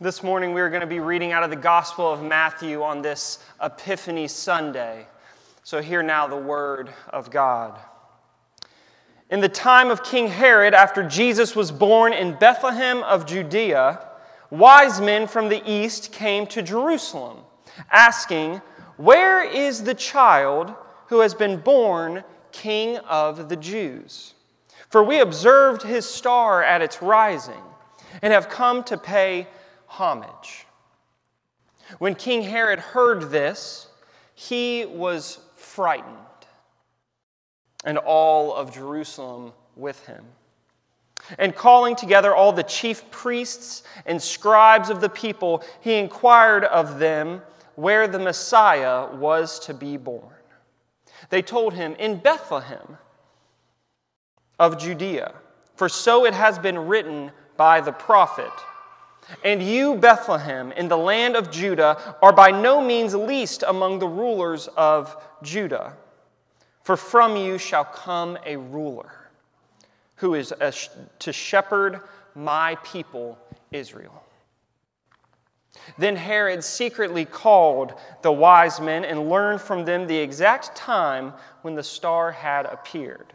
This morning we are going to be reading out of the Gospel of Matthew on this Epiphany Sunday. So, hear now the word of God. In the time of King Herod, after Jesus was born in Bethlehem of Judea, wise men from the east came to Jerusalem, asking, Where is the child who has been born King of the Jews? For we observed his star at its rising and have come to pay homage. When King Herod heard this, he was frightened, and all of Jerusalem with him. And calling together all the chief priests and scribes of the people, he inquired of them where the Messiah was to be born. They told him, In Bethlehem of Judea, for so it has been written by the prophet. And you, Bethlehem, in the land of Judah, are by no means least among the rulers of Judah. For from you shall come a ruler who is to shepherd my people Israel. Then Herod secretly called the wise men and learned from them the exact time when the star had appeared.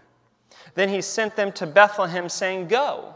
Then he sent them to Bethlehem, saying, Go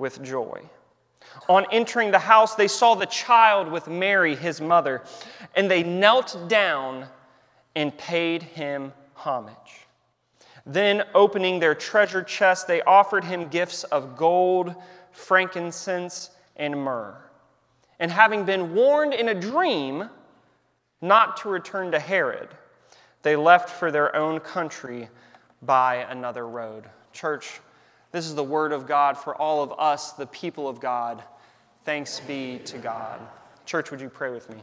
with joy. On entering the house, they saw the child with Mary, his mother, and they knelt down and paid him homage. Then, opening their treasure chest, they offered him gifts of gold, frankincense, and myrrh. And having been warned in a dream not to return to Herod, they left for their own country by another road. Church, this is the word of God for all of us, the people of God. Thanks be to God. Church, would you pray with me?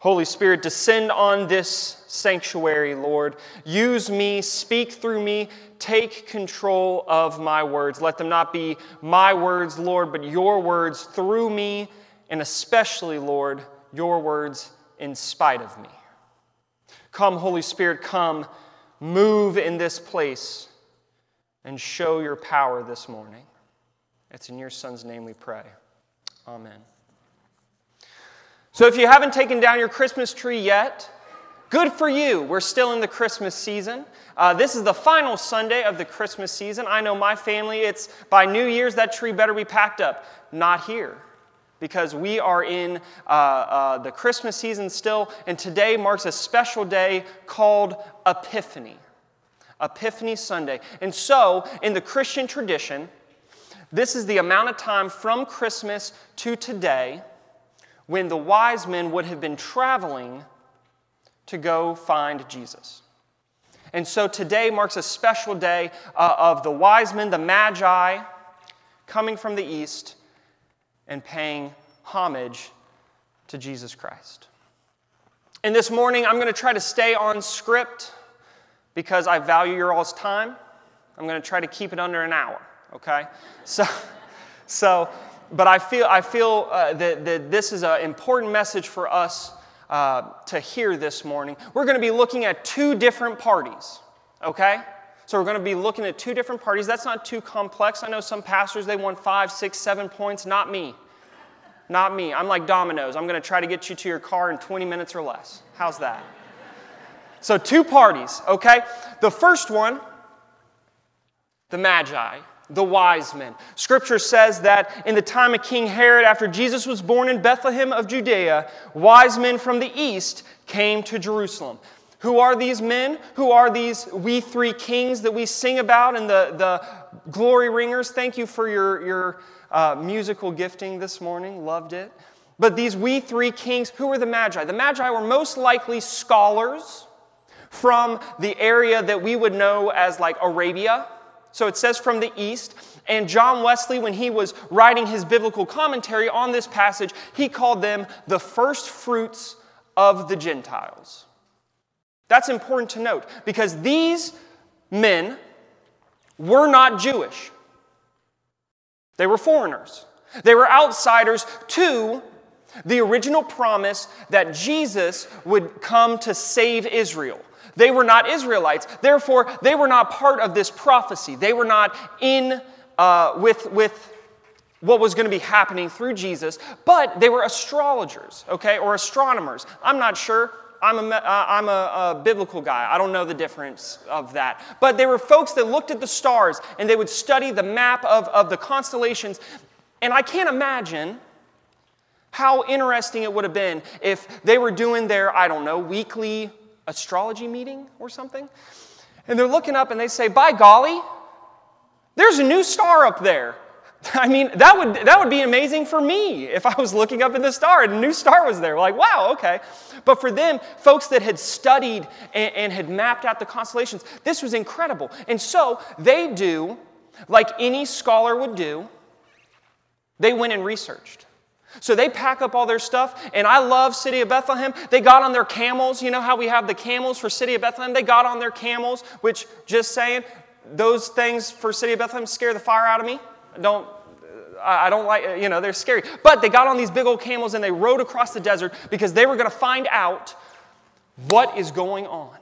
Holy Spirit, descend on this sanctuary, Lord. Use me, speak through me, take control of my words. Let them not be my words, Lord, but your words through me, and especially, Lord, your words in spite of me. Come, Holy Spirit, come move in this place and show your power this morning. It's in your Son's name we pray. Amen. So, if you haven't taken down your Christmas tree yet, good for you. We're still in the Christmas season. Uh, this is the final Sunday of the Christmas season. I know my family, it's by New Year's, that tree better be packed up. Not here because we are in uh, uh, the Christmas season still, and today marks a special day called Epiphany. Epiphany Sunday. And so, in the Christian tradition, this is the amount of time from Christmas to today when the wise men would have been traveling to go find Jesus. And so today marks a special day uh, of the wise men, the magi, coming from the east and paying homage to Jesus Christ. And this morning, I'm going to try to stay on script because I value your all's time. I'm going to try to keep it under an hour, okay? So, so but I feel, I feel uh, that, that this is an important message for us uh, to hear this morning. We're going to be looking at two different parties, okay? So we're going to be looking at two different parties. That's not too complex. I know some pastors, they won five, six, seven points. Not me. Not me. I'm like Domino's. I'm going to try to get you to your car in 20 minutes or less. How's that? So, two parties, okay? The first one, the Magi, the wise men. Scripture says that in the time of King Herod, after Jesus was born in Bethlehem of Judea, wise men from the east came to Jerusalem. Who are these men? Who are these we three kings that we sing about and the, the glory ringers? Thank you for your, your uh, musical gifting this morning. Loved it. But these we three kings, who were the Magi? The Magi were most likely scholars from the area that we would know as like Arabia. So it says from the east. And John Wesley, when he was writing his biblical commentary on this passage, he called them the first fruits of the Gentiles. That's important to note because these men were not Jewish, they were foreigners. They were outsiders to the original promise that Jesus would come to save Israel. They were not Israelites. Therefore, they were not part of this prophecy. They were not in uh, with, with what was going to be happening through Jesus, but they were astrologers, okay, or astronomers. I'm not sure. I'm, a, uh, I'm a, a, biblical guy. I don't know the difference of that. But they were folks that looked at the stars and they would study the map of, of the constellations. And I can't imagine how interesting it would have been if they were doing their, I don't know, weekly astrology meeting or something. And they're looking up and they say, By golly, there's a new star up there. I mean, that would, that would be amazing for me if I was looking up in the star and a new star was there. Like, wow, okay. But for them, folks that had studied and, and had mapped out the constellations, this was incredible. And so they do, like any scholar would do, they went and researched. So they pack up all their stuff, and I love City of Bethlehem. They got on their camels. You know how we have the camels for City of Bethlehem? They got on their camels, which, just saying, those things for City of Bethlehem scare the fire out of me. Don't, I don't like, you know, they're scary. But they got on these big old camels and they rode across the desert because they were going to find out what is going on.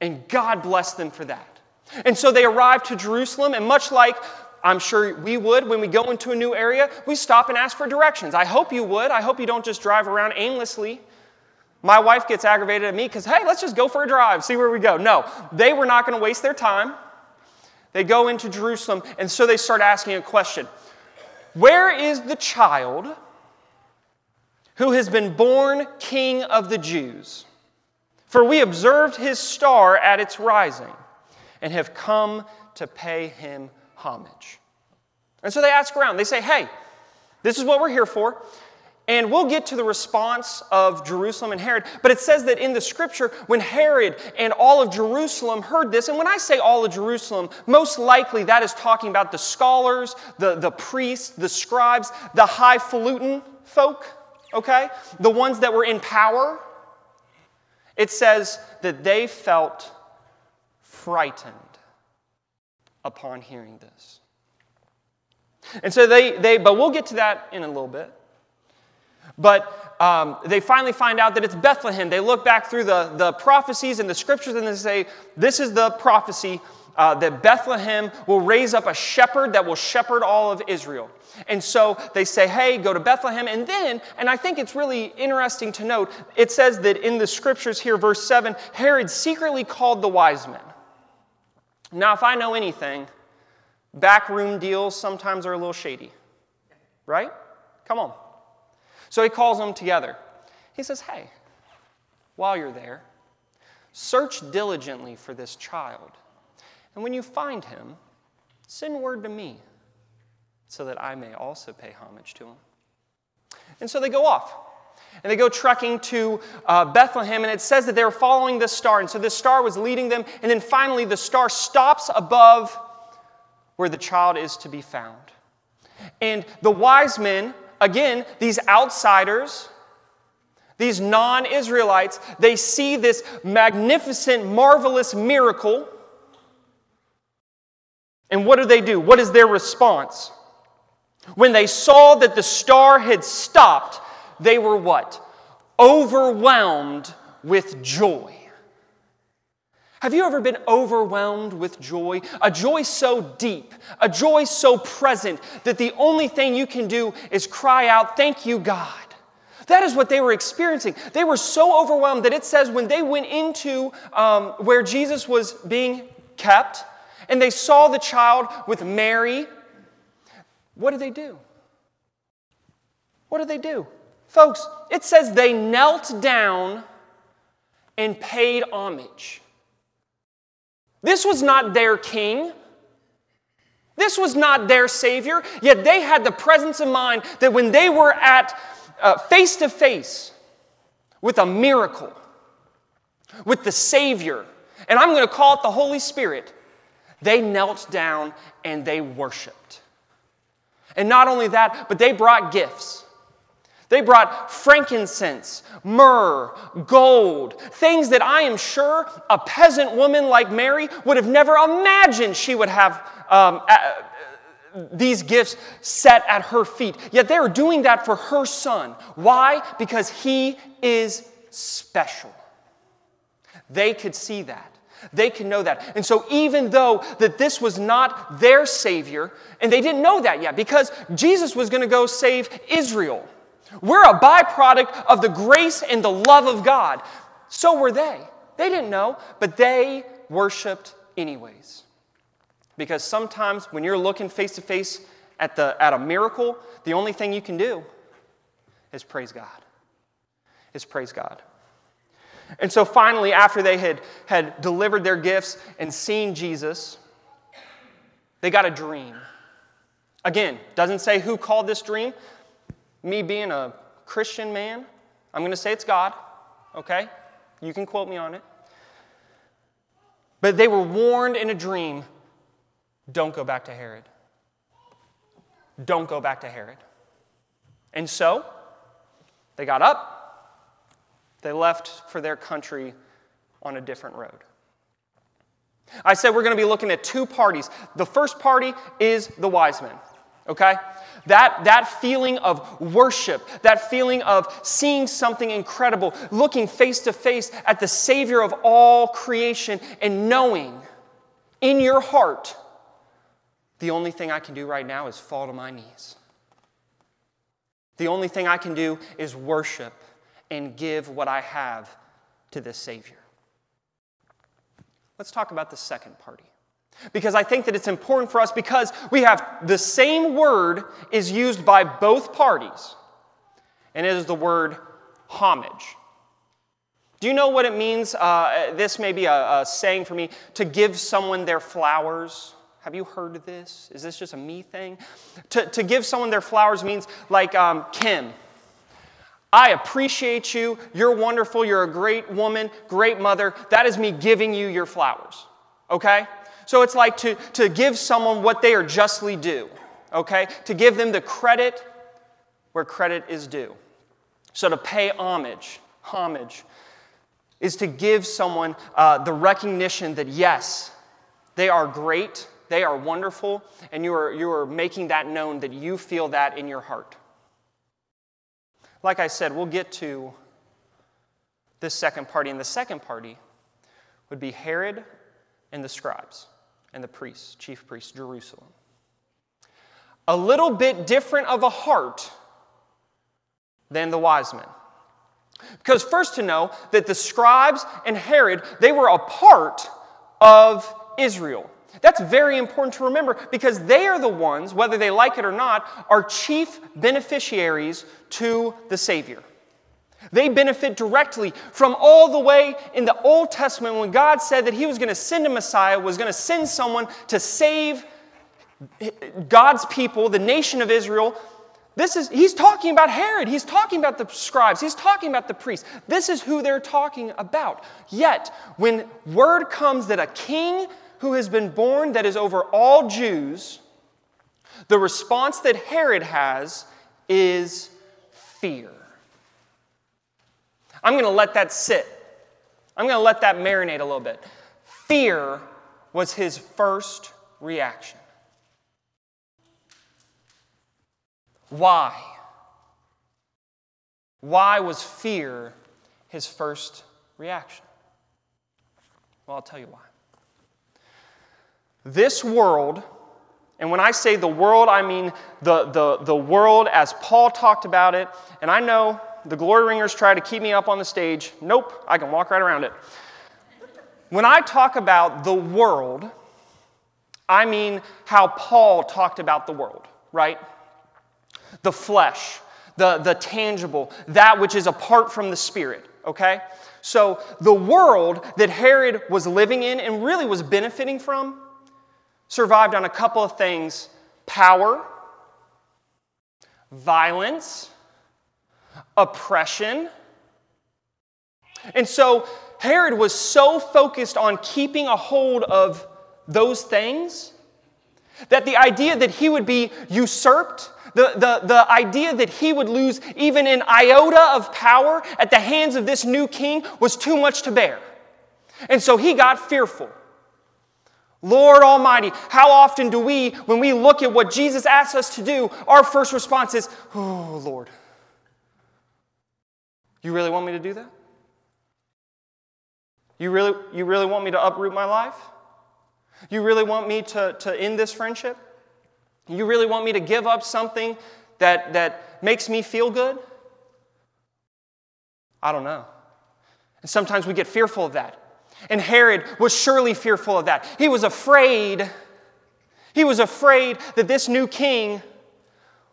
And God blessed them for that. And so they arrived to Jerusalem, and much like I'm sure we would when we go into a new area, we stop and ask for directions. I hope you would. I hope you don't just drive around aimlessly. My wife gets aggravated at me because, hey, let's just go for a drive, see where we go. No, they were not going to waste their time. They go into Jerusalem, and so they start asking a question Where is the child who has been born king of the Jews? For we observed his star at its rising and have come to pay him homage. And so they ask around. They say, Hey, this is what we're here for. And we'll get to the response of Jerusalem and Herod. But it says that in the scripture, when Herod and all of Jerusalem heard this, and when I say all of Jerusalem, most likely that is talking about the scholars, the, the priests, the scribes, the highfalutin folk, okay? The ones that were in power. It says that they felt frightened upon hearing this. And so they, they but we'll get to that in a little bit. But um, they finally find out that it's Bethlehem. They look back through the, the prophecies and the scriptures and they say, This is the prophecy uh, that Bethlehem will raise up a shepherd that will shepherd all of Israel. And so they say, Hey, go to Bethlehem. And then, and I think it's really interesting to note, it says that in the scriptures here, verse 7, Herod secretly called the wise men. Now, if I know anything, backroom deals sometimes are a little shady, right? Come on. So he calls them together. He says, Hey, while you're there, search diligently for this child. And when you find him, send word to me so that I may also pay homage to him. And so they go off. And they go trekking to uh, Bethlehem, and it says that they were following this star. And so this star was leading them. And then finally, the star stops above where the child is to be found. And the wise men again, these outsiders, these non Israelites, they see this magnificent, marvelous miracle. And what do they do? What is their response? When they saw that the star had stopped, they were what? Overwhelmed with joy. Have you ever been overwhelmed with joy? A joy so deep, a joy so present that the only thing you can do is cry out, Thank you, God. That is what they were experiencing. They were so overwhelmed that it says when they went into um, where Jesus was being kept and they saw the child with Mary, what did they do? What did they do? Folks, it says they knelt down and paid homage. This was not their king. This was not their Savior, yet they had the presence of mind that when they were at face to face with a miracle, with the Savior, and I'm going to call it the Holy Spirit, They knelt down and they worshiped. And not only that, but they brought gifts. They brought frankincense, myrrh, gold, things that I am sure a peasant woman like Mary would have never imagined she would have um, these gifts set at her feet. Yet they are doing that for her son. Why? Because he is special. They could see that. They can know that. And so even though that this was not their savior, and they didn't know that yet because Jesus was going to go save Israel. We're a byproduct of the grace and the love of God. So were they. They didn't know, but they worshiped anyways. Because sometimes when you're looking face to face at, the, at a miracle, the only thing you can do is praise God. Is praise God. And so finally, after they had, had delivered their gifts and seen Jesus, they got a dream. Again, doesn't say who called this dream, me being a Christian man, I'm going to say it's God, okay? You can quote me on it. But they were warned in a dream don't go back to Herod. Don't go back to Herod. And so they got up, they left for their country on a different road. I said we're going to be looking at two parties. The first party is the wise men, okay? That, that feeling of worship, that feeling of seeing something incredible, looking face to face at the Savior of all creation, and knowing in your heart, the only thing I can do right now is fall to my knees. The only thing I can do is worship and give what I have to this Savior. Let's talk about the second party. Because I think that it's important for us because we have the same word is used by both parties, and it is the word homage. Do you know what it means? Uh, this may be a, a saying for me to give someone their flowers. Have you heard of this? Is this just a me thing? To, to give someone their flowers means like um, Kim. I appreciate you. You're wonderful. You're a great woman, great mother. That is me giving you your flowers. Okay? So it's like to, to give someone what they are justly due, okay? To give them the credit where credit is due. So to pay homage, homage, is to give someone uh, the recognition that yes, they are great, they are wonderful, and you are, you are making that known that you feel that in your heart. Like I said, we'll get to this second party, and the second party would be Herod and the scribes and the priests, chief priests, Jerusalem. A little bit different of a heart than the wise men. Because first to know that the scribes and Herod, they were a part of Israel. That's very important to remember because they are the ones, whether they like it or not, are chief beneficiaries to the Savior. They benefit directly from all the way in the Old Testament when God said that He was going to send a Messiah, was going to send someone to save God's people, the nation of Israel. This is, he's talking about Herod. He's talking about the scribes. He's talking about the priests. This is who they're talking about. Yet, when word comes that a king who has been born that is over all Jews, the response that Herod has is fear. I'm going to let that sit. I'm going to let that marinate a little bit. Fear was his first reaction. Why? Why was fear his first reaction? Well, I'll tell you why. This world, and when I say the world, I mean the, the, the world as Paul talked about it, and I know the glory ringers try to keep me up on the stage. Nope, I can walk right around it. When I talk about the world, I mean how Paul talked about the world, right? The flesh, the, the tangible, that which is apart from the spirit, okay? So the world that Herod was living in and really was benefiting from survived on a couple of things power, violence, oppression. And so Herod was so focused on keeping a hold of those things, that the idea that he would be usurped, the, the, the idea that he would lose even an iota of power at the hands of this new king was too much to bear. And so he got fearful. Lord Almighty, how often do we, when we look at what Jesus asks us to do, our first response is, Oh, Lord, you really want me to do that? You really, you really want me to uproot my life? You really want me to, to end this friendship? You really want me to give up something that, that makes me feel good? I don't know. And sometimes we get fearful of that. And Herod was surely fearful of that. He was afraid. He was afraid that this new king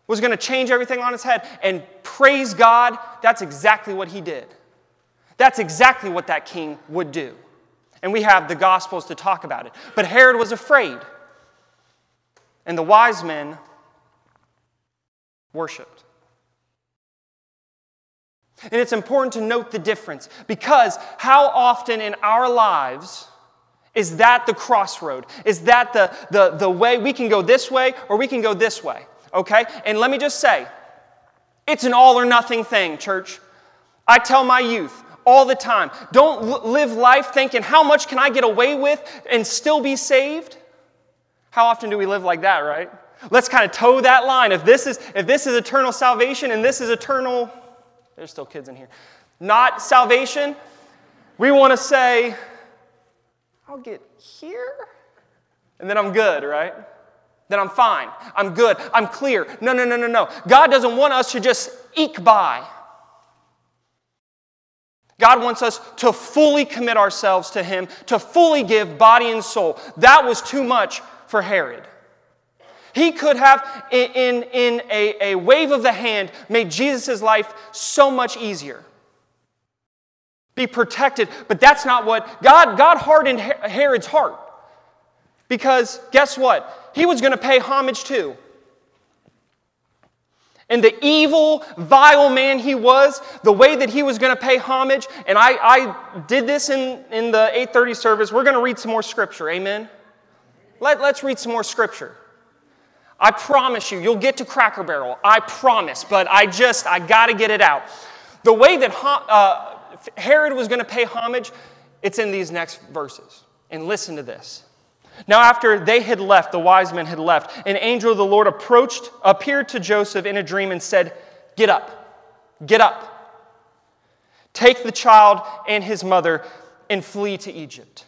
was going to change everything on his head. And praise God, that's exactly what he did. That's exactly what that king would do. And we have the Gospels to talk about it. But Herod was afraid. And the wise men worshiped. And it's important to note the difference because how often in our lives is that the crossroad? Is that the, the, the way we can go this way or we can go this way? Okay? And let me just say, it's an all or nothing thing, church. I tell my youth all the time don't live life thinking, how much can I get away with and still be saved? How often do we live like that, right? Let's kind of toe that line. If this is, if this is eternal salvation and this is eternal there's still kids in here. Not salvation. We want to say, I'll get here, and then I'm good, right? Then I'm fine. I'm good. I'm clear. No, no, no, no, no. God doesn't want us to just eke by. God wants us to fully commit ourselves to Him, to fully give body and soul. That was too much for Herod. He could have, in, in a, a wave of the hand, made Jesus' life so much easier. Be protected. But that's not what God, God hardened Herod's heart. Because guess what? He was going to pay homage too. And the evil, vile man he was, the way that he was going to pay homage, and I, I did this in, in the 830 service. We're going to read some more scripture. Amen? Let, let's read some more scripture. I promise you, you'll get to Cracker Barrel. I promise, but I just, I got to get it out. The way that uh, Herod was going to pay homage, it's in these next verses. And listen to this. Now, after they had left, the wise men had left, an angel of the Lord approached, appeared to Joseph in a dream, and said, Get up, get up. Take the child and his mother and flee to Egypt,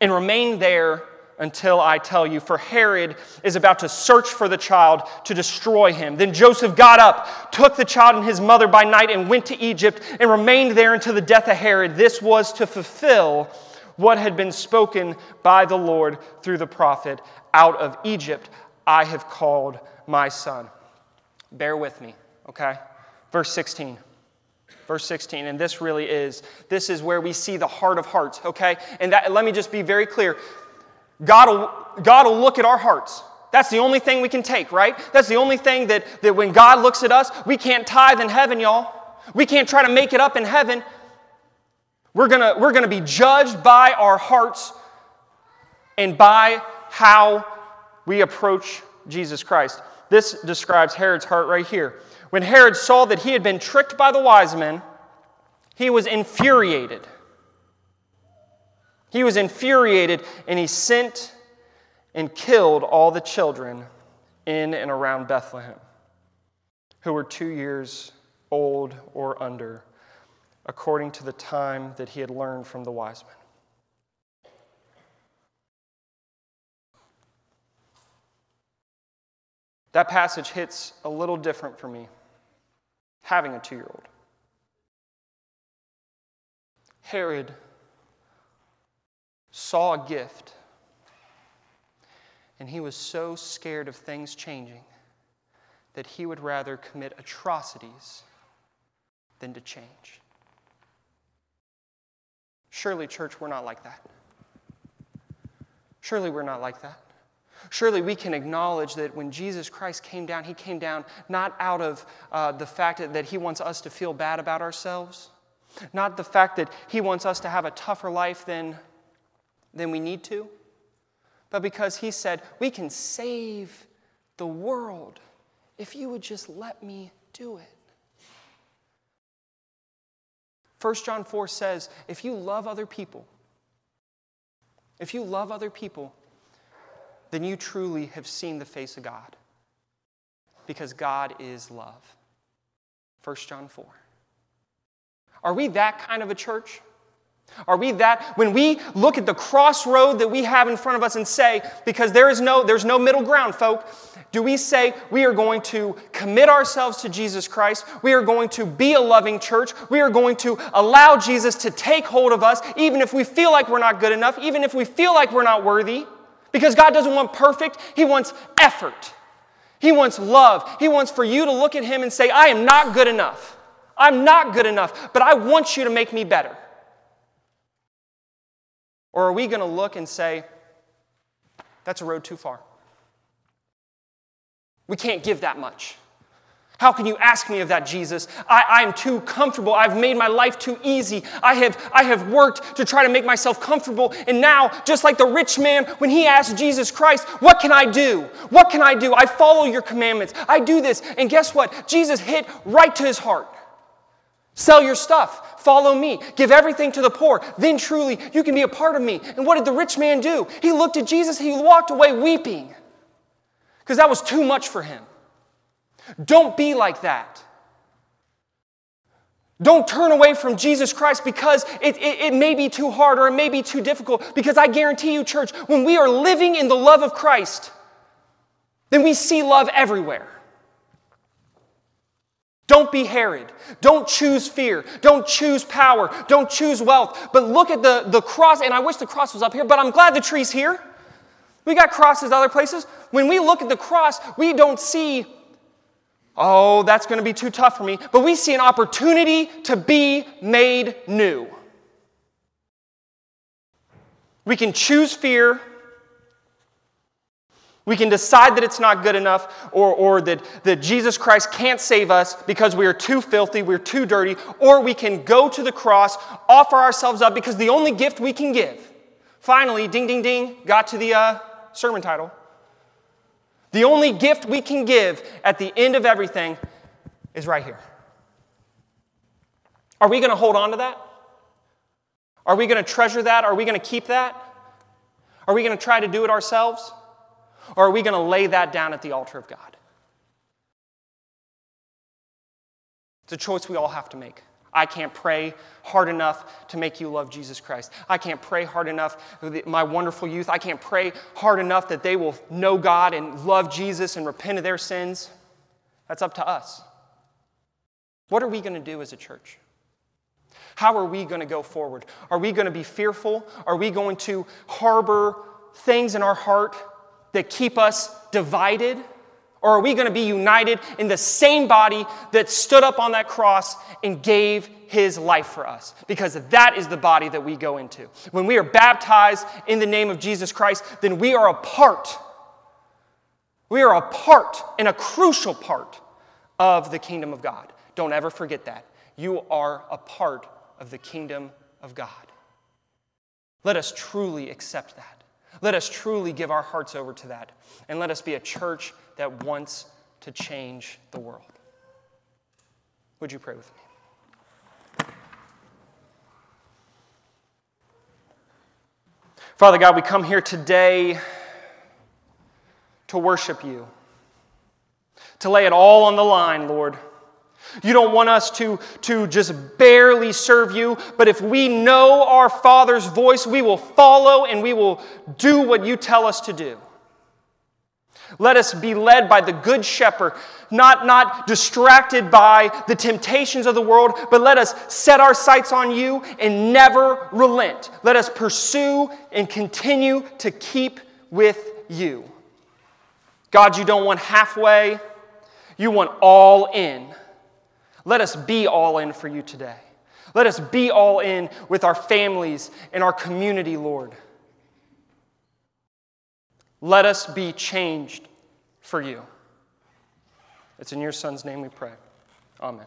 and remain there until I tell you, for Herod is about to search for the child to destroy him. Then Joseph got up, took the child and his mother by night, and went to Egypt and remained there until the death of Herod. This was to fulfill what had been spoken by the Lord through the prophet Out of Egypt I have called my son. Bear with me, okay? Verse 16 verse 16 and this really is this is where we see the heart of hearts okay and that, let me just be very clear God will, God will look at our hearts. That's the only thing we can take, right? That's the only thing that, that when God looks at us, we can't tithe in heaven, y'all. We can't try to make it up in heaven. We're gonna, we're gonna be judged by our hearts and by how we approach Jesus Christ. This describes Herod's heart right here. When Herod saw that he had been tricked by the wise men, he was infuriated. He was infuriated and he sent and killed all the children in and around Bethlehem who were two years old or under, according to the time that he had learned from the wise men. That passage hits a little different for me, having a two year old. Herod saw a gift, and he was so scared of things changing that he would rather commit atrocities than to change. Surely, church, we're not like that. Surely, we're not like that. Surely we can acknowledge that when Jesus Christ came down, he came down not out of uh, the fact that, that he wants us to feel bad about ourselves, not the fact that he wants us to have a tougher life than than we need to. but because he said, We can save the world if you would just let me do it. 1 John 4 says, If you love other people, if you love other people, then you truly have seen the face of God. Because God is love. 1 John 4. Are we that kind of a church? Are we that when we look at the crossroad that we have in front of us and say, because there is no there's no middle ground, folk, do we say we are going to commit ourselves to Jesus Christ? We are going to be a loving church. We are going to allow Jesus to take hold of us, even if we feel like we're not good enough, even if we feel like we're not worthy. Because God doesn't want perfect, He wants effort. He wants love. He wants for you to look at Him and say, I am not good enough. I'm not good enough, but I want you to make me better. Or are we going to look and say, that's a road too far? We can't give that much. How can you ask me of that, Jesus? I, am too comfortable. I've made my life too easy. I have, I have worked to try to make myself comfortable. And now, just like the rich man, when he asked Jesus Christ, What can I do? What can I do? I follow your commandments. I do this. And guess what? Jesus hit right to his heart. Sell your stuff. Follow me. Give everything to the poor. Then truly you can be a part of me. And what did the rich man do? He looked at Jesus. He walked away weeping because that was too much for him. Don't be like that. Don't turn away from Jesus Christ because it, it, it, may be too hard or it may be too difficult. Because I guarantee you, church, when we are living in the love of Christ, then we see love everywhere. Don't be Herod. Don't choose fear. Don't choose power. Don't choose wealth. But look at the, the cross, and I wish the cross was up here, but I'm glad the tree's here. We got crosses other places. When we look at the cross, we don't see, oh, that's going to be too tough for me, but we see an opportunity to be made new. We can choose fear we can decide that it's not good enough or, or that, that Jesus Christ can't save us because we are too filthy, we're too dirty, or we can go to the cross, offer ourselves up because the only gift we can give. Finally, ding, ding, ding, got to the uh, sermon title. The only gift we can give at the end of everything is right here. Are we going to hold on to that? Are we going to treasure that? Are we going to keep that? Are we going to try to do it ourselves? Or are we going to lay that down at the altar of God? It's a choice we all have to make. I can't pray hard enough to make you love Jesus Christ. I can't pray hard enough, my wonderful youth, I can't pray hard enough that they will know God and love Jesus and repent of their sins. That's up to us. What are we going to do as a church? How are we going to go forward? Are we going to be fearful? Are we going to harbor things in our heart that keep us divided? Or are we going to be united in the same body that stood up on that cross and gave his life for us? Because that is the body that we go into. When we are baptized in the name of Jesus Christ, then we are a part. We are a part and a crucial part of the kingdom of God. Don't ever forget that. You are a part of the kingdom of God. Let us truly accept that. Let us truly give our hearts over to that. And let us be a church that wants to change the world. Would you pray with me? Father God, we come here today to worship you, to lay it all on the line, Lord. You don't want us to, to just barely serve you, but if we know our Father's voice, we will follow and we will do what you tell us to do. Let us be led by the Good Shepherd, not, not distracted by the temptations of the world, but let us set our sights on you and never relent. Let us pursue and continue to keep with you. God, you don't want halfway, you want all in. Let us be all in for you today. Let us be all in with our families and our community, Lord. Let us be changed for you. It's in your Son's name we pray. Amen.